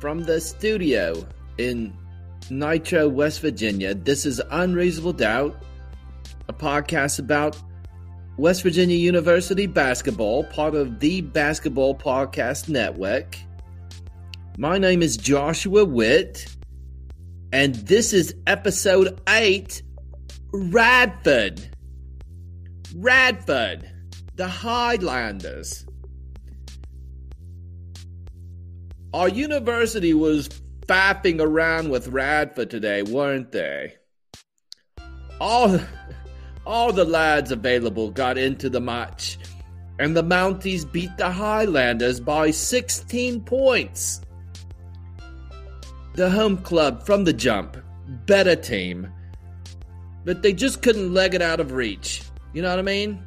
From the studio in Nitro, West Virginia. This is Unreasonable Doubt, a podcast about West Virginia University basketball, part of the Basketball Podcast Network. My name is Joshua Witt, and this is episode 8 Radford. Radford, the Highlanders. Our university was faffing around with Radford today, weren't they? All, all the lads available got into the match, and the Mounties beat the Highlanders by 16 points. The home club from the jump, better team, but they just couldn't leg it out of reach. You know what I mean?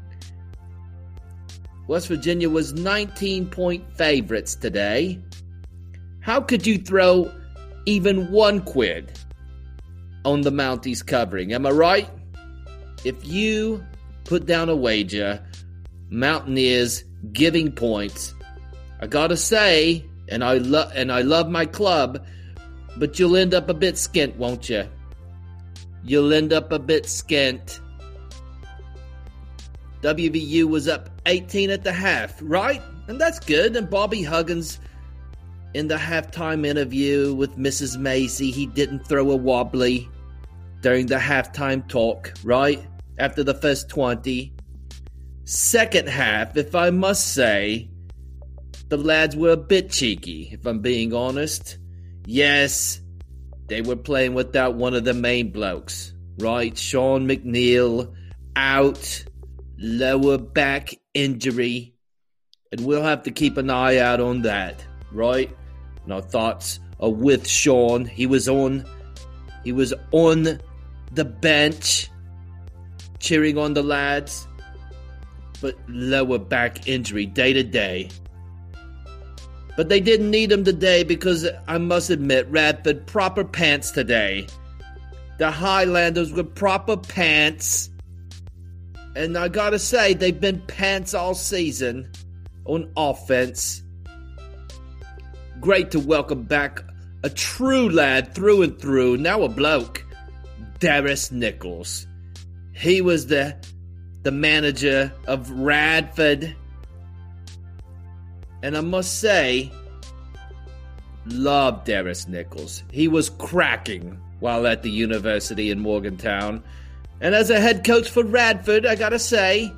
West Virginia was 19 point favorites today. How could you throw even one quid on the Mounties covering? Am I right? If you put down a wager, Mountaineers giving points, I gotta say, and I love and I love my club, but you'll end up a bit skint, won't you? You'll end up a bit skint. WVU was up 18 at the half, right? And that's good. And Bobby Huggins in the halftime interview with Mrs. Macy, he didn't throw a wobbly during the halftime talk, right? After the first 20. Second half, if I must say, the lads were a bit cheeky, if I'm being honest. Yes, they were playing without one of the main blokes, right? Sean McNeil out, lower back injury, and we'll have to keep an eye out on that, right? And our thoughts are with Sean. He was on he was on the bench cheering on the lads. But lower back injury day to day. But they didn't need him today because I must admit, Radford proper pants today. The Highlanders with proper pants. And I gotta say, they've been pants all season on offense. Great to welcome back a true lad through and through, now a bloke, Darris Nichols. He was the the manager of Radford. And I must say, love Darris Nichols. He was cracking while at the university in Morgantown. And as a head coach for Radford, I gotta say,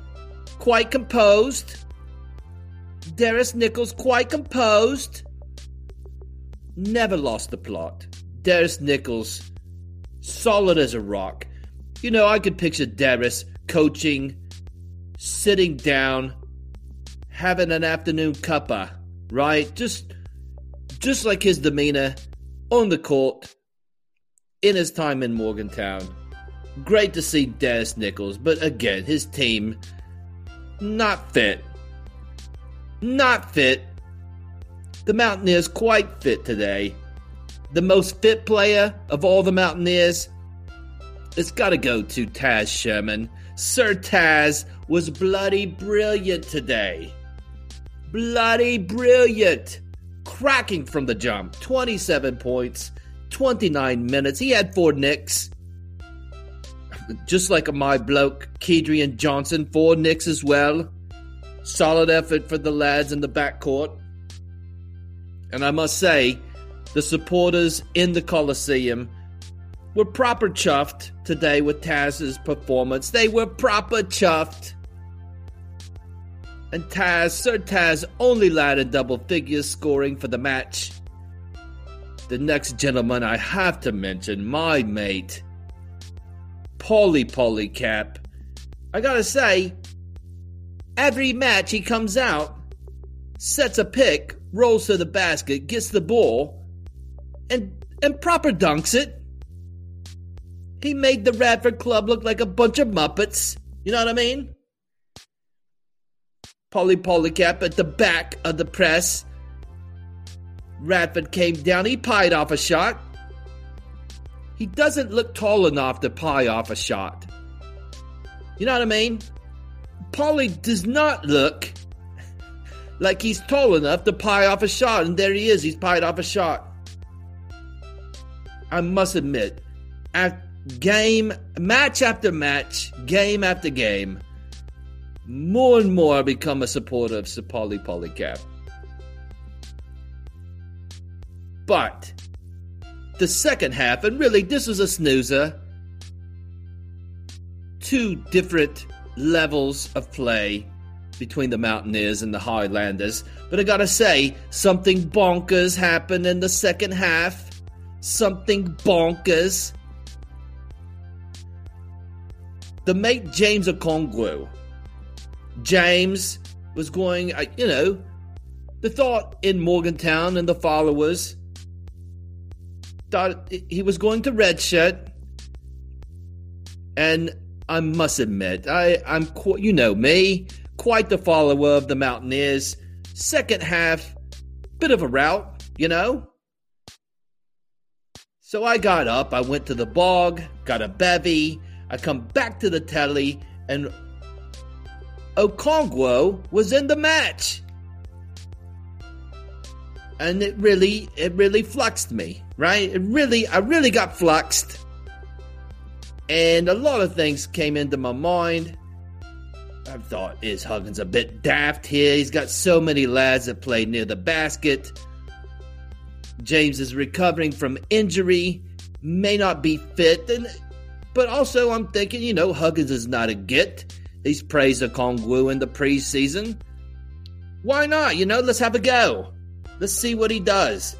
quite composed. Darris Nichols, quite composed never lost the plot. Darris Nichols, solid as a rock. You know, I could picture Darris coaching, sitting down, having an afternoon cuppa, right? Just just like his demeanor on the court in his time in Morgantown. Great to see Darris Nichols, but again, his team not fit. Not fit the Mountaineers quite fit today. The most fit player of all the Mountaineers, it's got to go to Taz Sherman. Sir Taz was bloody brilliant today. Bloody brilliant. Cracking from the jump. 27 points, 29 minutes. He had four nicks. Just like my bloke, Kedrian Johnson, four nicks as well. Solid effort for the lads in the backcourt. And I must say, the supporters in the Coliseum were proper chuffed today with Taz's performance. They were proper chuffed. And Taz, Sir Taz, only lad in double figures scoring for the match. The next gentleman I have to mention, my mate, Pauly Paulicap. I gotta say, every match he comes out, sets a pick rolls to the basket, gets the ball, and and proper dunks it. He made the Radford Club look like a bunch of Muppets. You know what I mean? Pauly Paulicap at the back of the press. Radford came down. He pied off a shot. He doesn't look tall enough to pie off a shot. You know what I mean? Pauly does not look like he's tall enough to pie off a shot, and there he is. He's pied off a shot. I must admit, at game, match after match, game after game, more and more I become a supporter of Sapoli Paulicap. But the second half, and really this was a snoozer, two different levels of play between the Mountaineers and the Highlanders. But I gotta say, something bonkers happened in the second half. Something bonkers. The mate James Okonkwo. James was going, uh, you know, the thought in Morgantown and the followers thought he was going to redshirt. And I must admit, I, I'm, you know me, quite the follower of the Mountaineers. Second half, bit of a rout, you know? So I got up, I went to the bog, got a bevy, I come back to the telly, and Okonkwo was in the match. And it really, it really fluxed me, right? It really, I really got fluxed. And a lot of things came into my mind. I thought, is Huggins a bit daft here? He's got so many lads that play near the basket. James is recovering from injury, may not be fit, and but also I'm thinking, you know, Huggins is not a git. He's praised Okonkwo in the preseason. Why not? You know, let's have a go. Let's see what he does.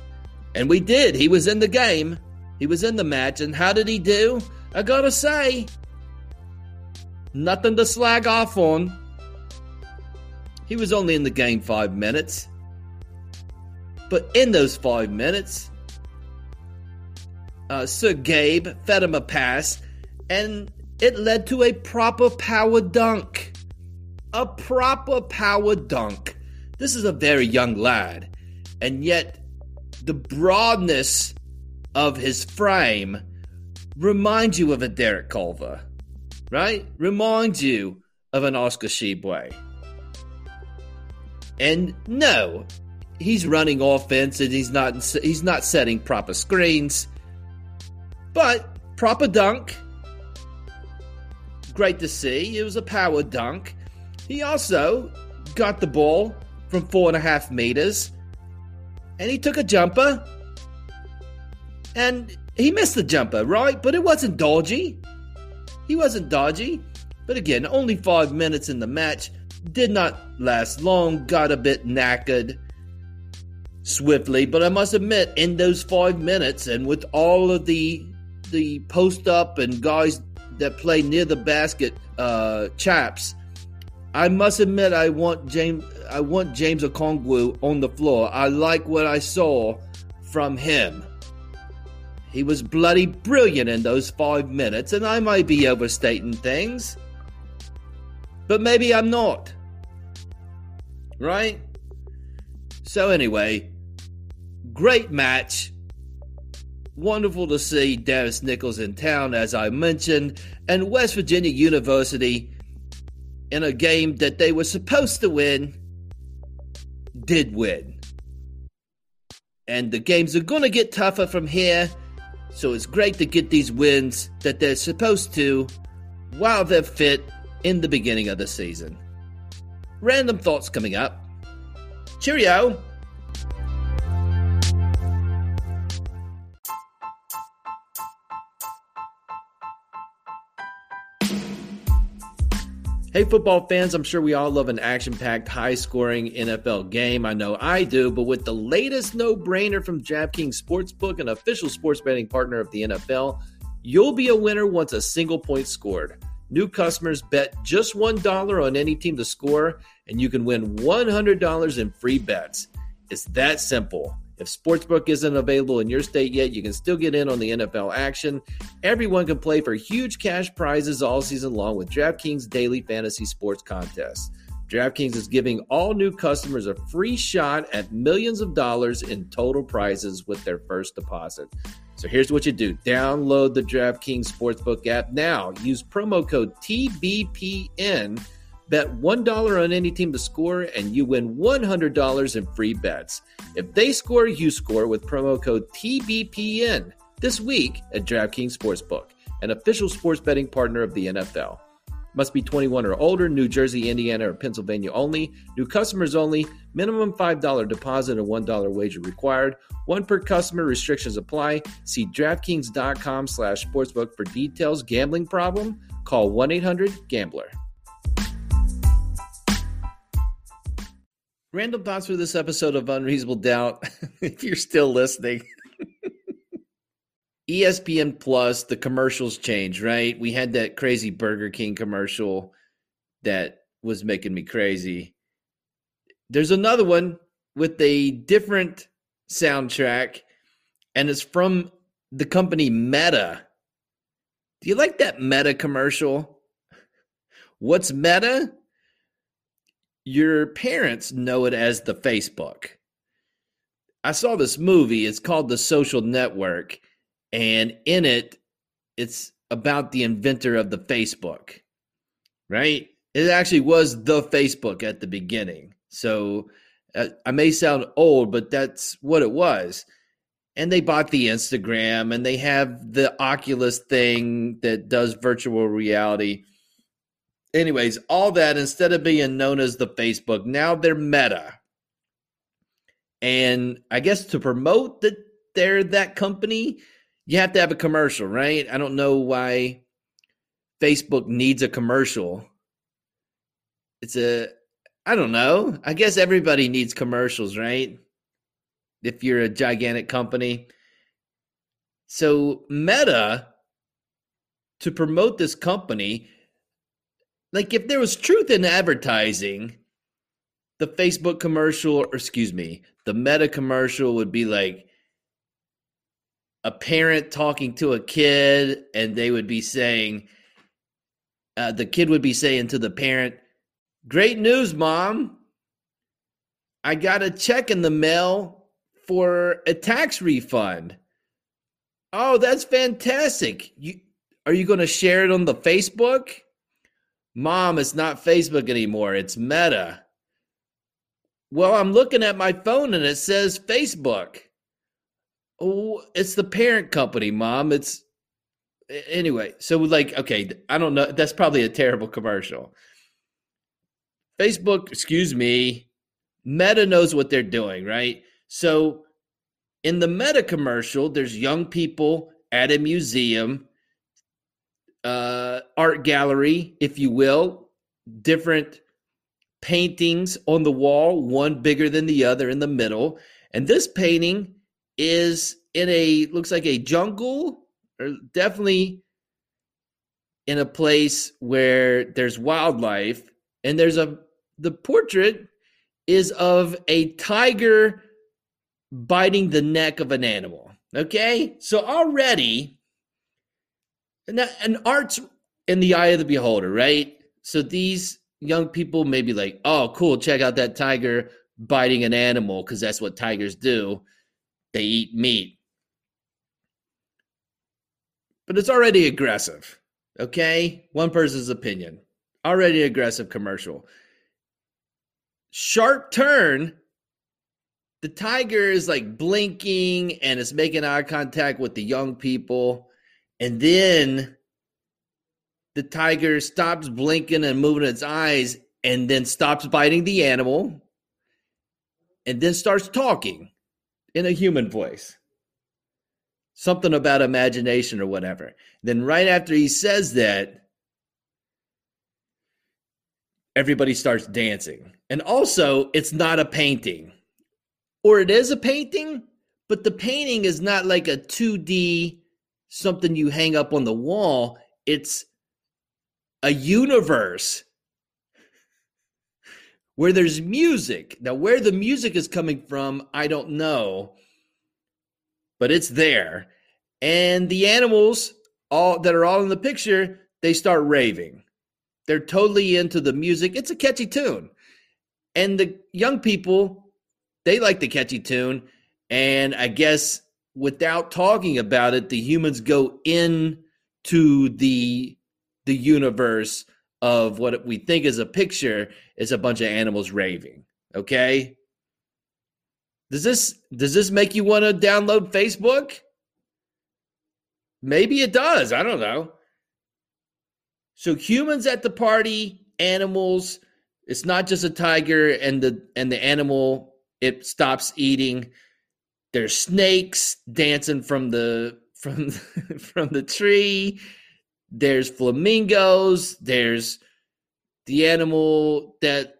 And we did. He was in the game. He was in the match. And how did he do? I gotta say, nothing to slag off on. He was only in the game five minutes. But in those five minutes, uh, Sir Gabe fed him a pass, and it led to a proper power dunk. A proper power dunk. This is a very young lad, and yet the broadness of his frame reminds you of a Derek Culver, right? Reminds you of an Oscar Tshiebwe. And no, he's running offense and he's not he's not setting proper screens. But proper dunk. Great to see. It was a power dunk. He also got the ball from four and a half meters. And he took a jumper. And he missed the jumper, right? But it wasn't dodgy. He wasn't dodgy. But again, only five minutes in the match. Did not last long. Got a bit knackered swiftly. But I must admit, in those five minutes, and with all of the the post up and guys that play near the basket, uh, chaps, I must admit, I want James. I want James Okonkwo on the floor. I like what I saw from him. He was bloody brilliant in those five minutes, and I might be overstating things. But maybe I'm not. Right? So, anyway, great match. Wonderful to see Darris Nichols in town, as I mentioned, and West Virginia University in a game that they were supposed to win did win. And the games are going to get tougher from here so it's great to get these wins that they're supposed to while they're fit in the beginning of the season. Random thoughts coming up. Cheerio! Hey, football fans, I'm sure we all love an action packed, high scoring NFL game. I know I do, but with the latest no brainer from DraftKings Sportsbook, an official sports betting partner of the NFL, you'll be a winner once a single point scored. New customers bet just $1 on any team to score, and you can win $100 in free bets. It's that simple. If Sportsbook isn't available in your state yet, you can still get in on the NFL action. Everyone can play for huge cash prizes all season long with DraftKings Daily Fantasy Sports Contest. DraftKings is giving all new customers a free shot at millions of dollars in total prizes with their first deposit. So here's what you do download the DraftKings Sportsbook app now. Use promo code TBPN. Bet $1 on any team to score, and you win $100 in free bets. If they score, you score with promo code TBPN this week at DraftKings Sportsbook, an official sports betting partner of the NFL. Must be 21 or older, New Jersey, Indiana, or Pennsylvania only. New customers only. Minimum $5 deposit and $1 wager required. One per customer. Restrictions apply. See DraftKings.com slash sportsbook for details. Gambling problem? Call 1-800-GAMBLER. Random thoughts for this episode of Unreasonable Doubt. if you're still listening. ESPN Plus, the commercials change, right? We had that crazy Burger King commercial that was making me crazy. There's another one with a different soundtrack, and it's from the company Meta. Do you like that Meta commercial? What's Meta? Your parents know it as the Facebook. I saw this movie, it's called The Social Network and in it it's about the inventor of the Facebook, right? It actually was the Facebook at the beginning. So uh, I may sound old, but that's what it was. And they bought the Instagram and they have the Oculus thing that does virtual reality. Anyways, all that instead of being known as the Facebook, now they're Meta. And I guess to promote that they're that company, you have to have a commercial, right? I don't know why Facebook needs a commercial. It's a, I don't know. I guess everybody needs commercials, right? If you're a gigantic company. So, Meta, to promote this company, like if there was truth in advertising, the Facebook commercial, or excuse me, the Meta commercial would be like, a parent talking to a kid and they would be saying uh, the kid would be saying to the parent great news mom. I got a check in the mail for a tax refund. Oh that's fantastic. You are you going to share it on the facebook mom it's not facebook anymore it's meta well i'm looking at my phone and it says facebook Oh, it's the parent company, mom. It's anyway. So like, okay, I don't know. That's probably a terrible commercial. Facebook, excuse me, Meta knows what they're doing, right? So in the Meta commercial, there's young people at a museum, uh, art gallery, if you will, different paintings on the wall, one bigger than the other in the middle. And this painting is in a looks like a jungle or definitely in a place where there's wildlife. And there's a the portrait is of a tiger biting the neck of an animal. Okay? So already and, that, and art's in the eye of the beholder right so these young people may be like oh cool check out that tiger biting an animal because that's what tigers do they eat meat. But it's already aggressive. Okay? One person's opinion. Already aggressive commercial. Sharp turn. The tiger is like blinking and it's making eye contact with the young people. And then the tiger stops blinking and moving its eyes and then stops biting the animal and then starts talking in a human voice. Something about imagination or whatever. Then, right after he says that, everybody starts dancing. And also, it's not a painting. Or it is a painting, but the painting is not like a 2D something you hang up on the wall. It's a universe where there's music. Now, where the music is coming from, I don't know, but it's there. And the animals all that are all in the picture, they start raving. They're totally into the music. It's a catchy tune. And the young people, they like the catchy tune. And I guess without talking about it, the humans go in to the the universe of what we think is a picture is a bunch of animals raving. Okay. Does this does this make you want to download Facebook? Maybe it does. I don't know. So humans at the party, animals. It's not just a tiger and the and the animal it stops eating. There's snakes dancing from the from from the tree. There's flamingos. There's the animal that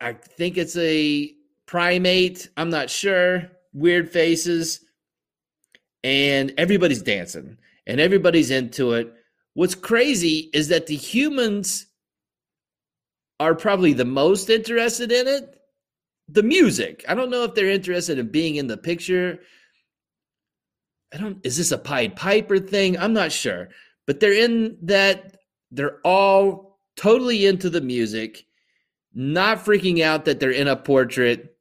I think it's a primate. I'm not sure. Weird faces. And everybody's dancing and everybody's into it. What's crazy is that the humans are probably the most interested in it. The music. I don't know if they're interested in being in the picture. I don't is this a Pied Piper thing? I'm not sure. But they're in that they're all totally into the music, not freaking out that they're in a portrait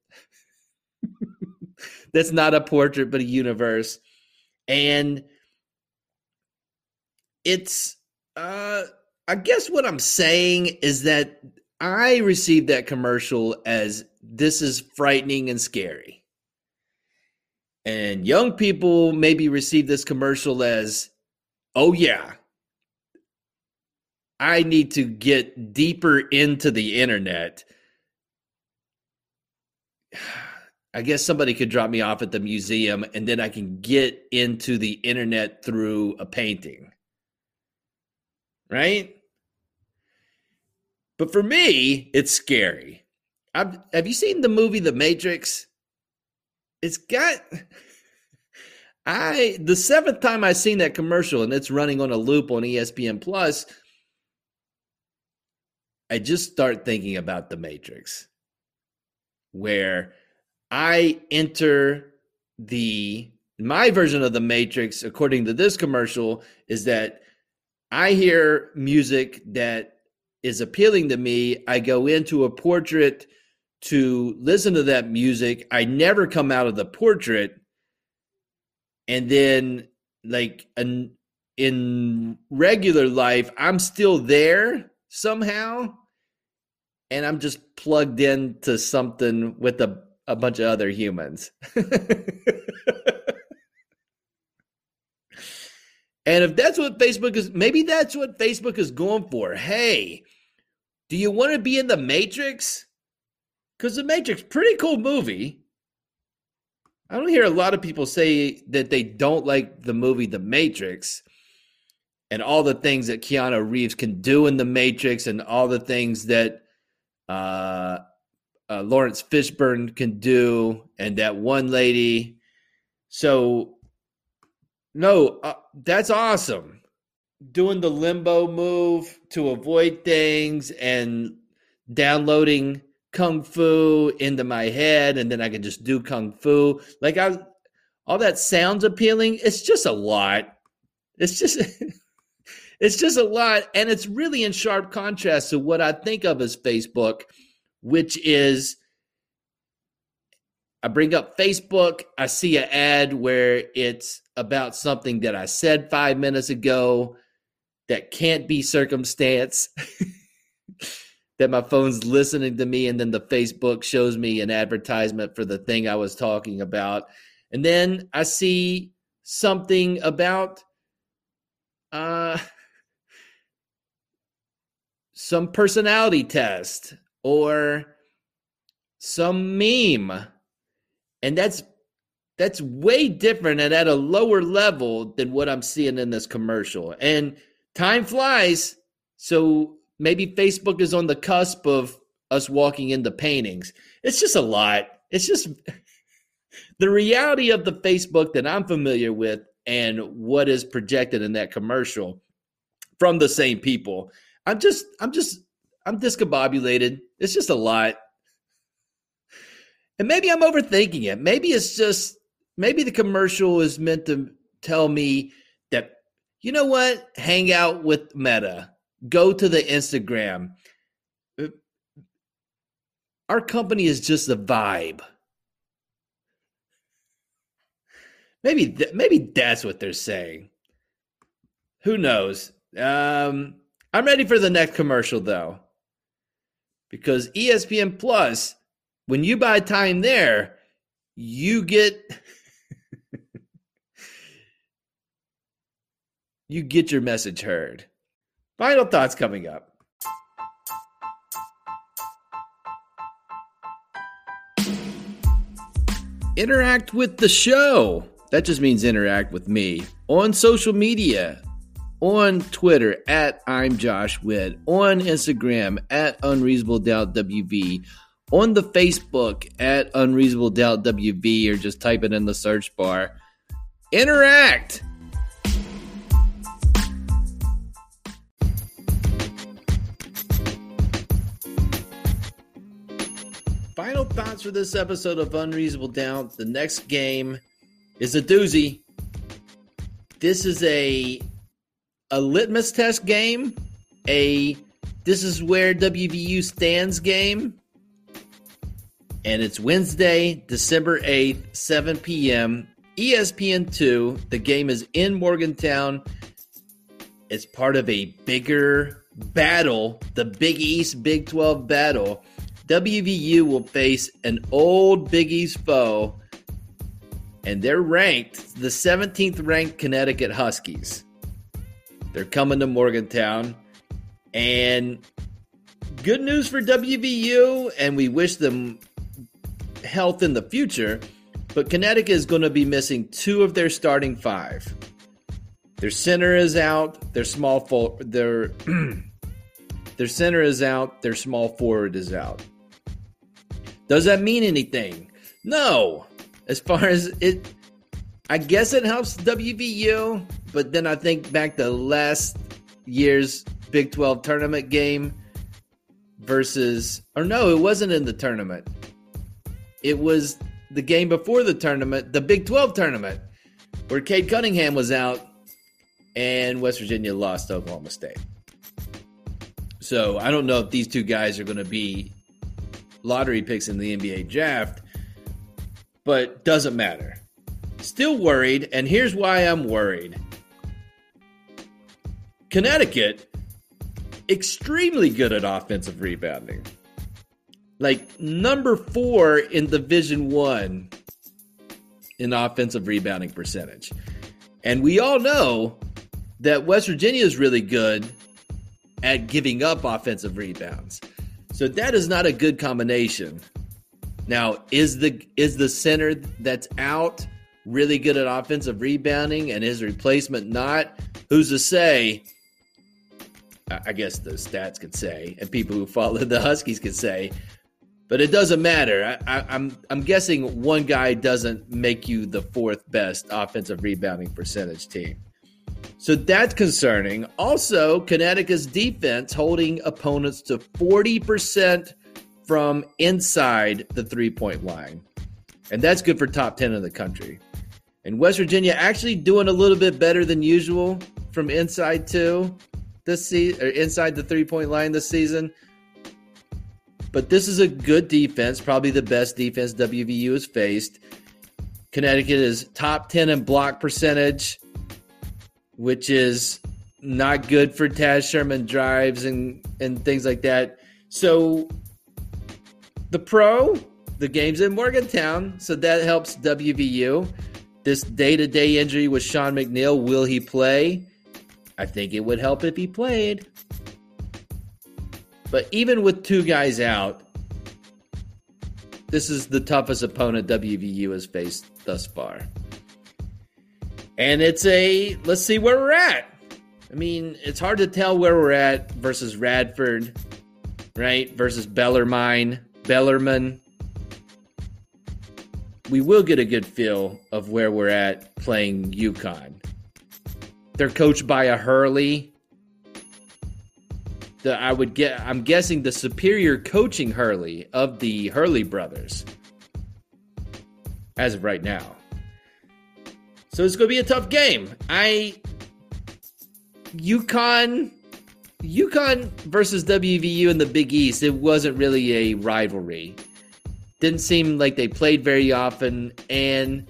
that's not a portrait but a universe. And it's uh I guess what I'm saying is that I received that commercial as this is frightening and scary. And young people maybe receive this commercial as, oh, yeah, I need to get deeper into the internet. I guess somebody could drop me off at the museum and then I can get into the internet through a painting right? But for me, it's scary. I've, have you seen the movie The Matrix? It's got. I the seventh time I've seen that commercial and it's running on a loop on ESPN Plus. I just start thinking about the Matrix, where I enter the my version of the Matrix, according to this commercial, is that I hear music that is appealing to me. I go into a portrait to listen to that music. I never come out of the portrait. And then, like, an, in regular life, I'm still there somehow. And I'm just plugged into something with a, a bunch of other humans. And if that's what Facebook is, maybe that's what Facebook is going for. Hey, do you want to be in the Matrix? Because the Matrix, pretty cool movie. I don't hear a lot of people say that they don't like the movie The Matrix and all the things that Keanu Reeves can do in The Matrix and all the things that uh, uh, Laurence Fishburne can do and that one lady. So no, uh, that's awesome. Doing the limbo move to avoid things and downloading kung fu into my head and then I can just do kung fu. Like I all that sounds appealing. It's just a lot. It's just it's just a lot and it's really in sharp contrast to what I think of as Facebook, which is I bring up Facebook, I see an ad where it's about something that I said five minutes ago that can't be circumstance. that my phone's listening to me, and then the Facebook shows me an advertisement for the thing I was talking about. And then I see something about uh, some personality test or some meme and that's that's way different and at a lower level than what I'm seeing in this commercial. And time flies, so maybe Facebook is on the cusp of us walking into paintings. It's just a lot. It's just the reality of the Facebook that I'm familiar with and what is projected in that commercial from the same people. I'm just I'm just I'm discombobulated. It's just a lot. And maybe I'm overthinking it. Maybe it's just maybe the commercial is meant to tell me that you know what? Hang out with Meta. Go to the Instagram. Uh, our company is just a vibe. Maybe th- maybe that's what they're saying. Who knows? Um, I'm ready for the next commercial though, because ESPN Plus, when you buy time there, you get you get your message heard. Final thoughts coming up. Interact with the show. That just means interact with me on social media, on Twitter at I'm Josh Witt, on Instagram at Unreasonable Doubt WV, on the Facebook at Unreasonable Doubt WV, or just type it in the search bar. Interact. Thoughts for this episode of Unreasonable Doubt. The next game is a doozy. This is a a litmus test game, a this is where WVU stands game. And it's Wednesday, December 8th, 7 p.m. ESPN 2. The game is in Morgantown. It's part of a bigger battle, the Big East Big 12 battle. WVU will face an old Big East foe and they're ranked the 17th ranked Connecticut Huskies. They're coming to Morgantown, and good news for WVU, and we wish them health in the future. But Connecticut is going to be missing two of their starting five. Their center is out. Their small for their their center is out. Their small forward is out. Does that mean anything? No as far as it, I guess it helps WVU, but then I think back to last year's Big 12 tournament game versus, or no, it wasn't in the tournament. It was the game before the tournament, the Big 12 tournament, where Cade Cunningham was out and West Virginia lost to Oklahoma State. So I don't know if these two guys are going to be lottery picks in the NBA draft but doesn't matter. Still worried, and here's why I'm worried. Connecticut, extremely good at offensive rebounding. Like number four in Division One in offensive rebounding percentage. And we all know that West Virginia is really good at giving up offensive rebounds. So that is not a good combination now, is the is the center that's out really good at offensive rebounding and his replacement not? Who's to say? I guess the stats could say, and people who follow the Huskies could say, but it doesn't matter. I, I'm, I'm guessing one guy doesn't make you the fourth best offensive rebounding percentage team. So that's concerning. Also, Connecticut's defense holding opponents to 40% from inside the three point line. And that's good for top 10 in the country. And West Virginia actually doing a little bit better than usual from inside too this season or inside the three point line this season. But this is a good defense, probably the best defense WVU has faced. Connecticut is top 10 in block percentage, which is not good for Taz Sherman drives and, and things like that. So the pro, the game's in Morgantown, so that helps WVU. This day to day injury with Sean McNeil, will he play? I think it would help if he played. But even with two guys out, this is the toughest opponent WVU has faced thus far. And it's a let's see where we're at. I mean, it's hard to tell where we're at versus Radford, right? Versus Bellarmine. Bellarmine. We will get a good feel of where we're at playing UConn. They're coached by a Hurley. the I would get I'm guessing the superior coaching Hurley of the Hurley brothers as of right now. So it's going to be a tough game. I UConn UConn versus WVU in the Big East. It wasn't really a rivalry. Didn't seem like they played very often, and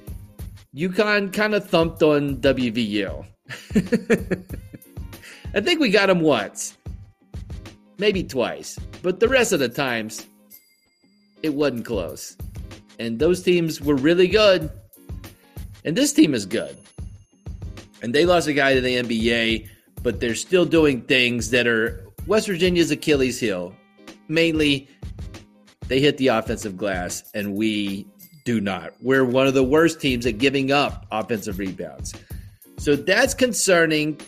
UConn kind of thumped on WVU. I think we got them once, maybe twice, but the rest of the times, it wasn't close. And those teams were really good. And this team is good. And they lost a guy to the NBA, but they're still doing things that are West Virginia's Achilles heel. Mainly, they hit the offensive glass, and we do not. We're one of the worst teams at giving up offensive rebounds. So that's concerning.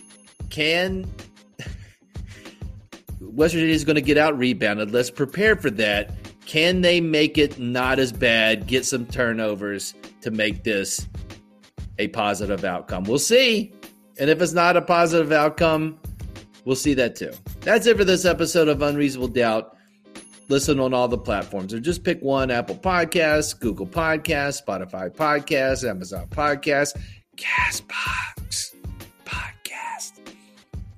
Can West Virginia is going to get out rebounded? Let's prepare for that. Can they make it not as bad? Get some turnovers to make this a positive outcome. We'll see. And if it's not a positive outcome, we'll see that too. That's it for this episode of Unreasonable Doubt. Listen on all the platforms or just pick one Apple Podcasts, Google Podcasts, Spotify Podcasts, Amazon Podcasts, Castbox Podcast.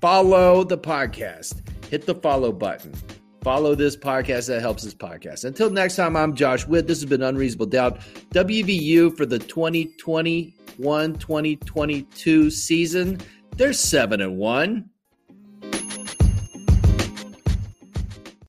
Follow the podcast. Hit the follow button. Follow this podcast that helps this podcast. Until next time, I'm Josh Witt. This has been Unreasonable Doubt. WVU for the 2021 2022 season. They're 7 and 1.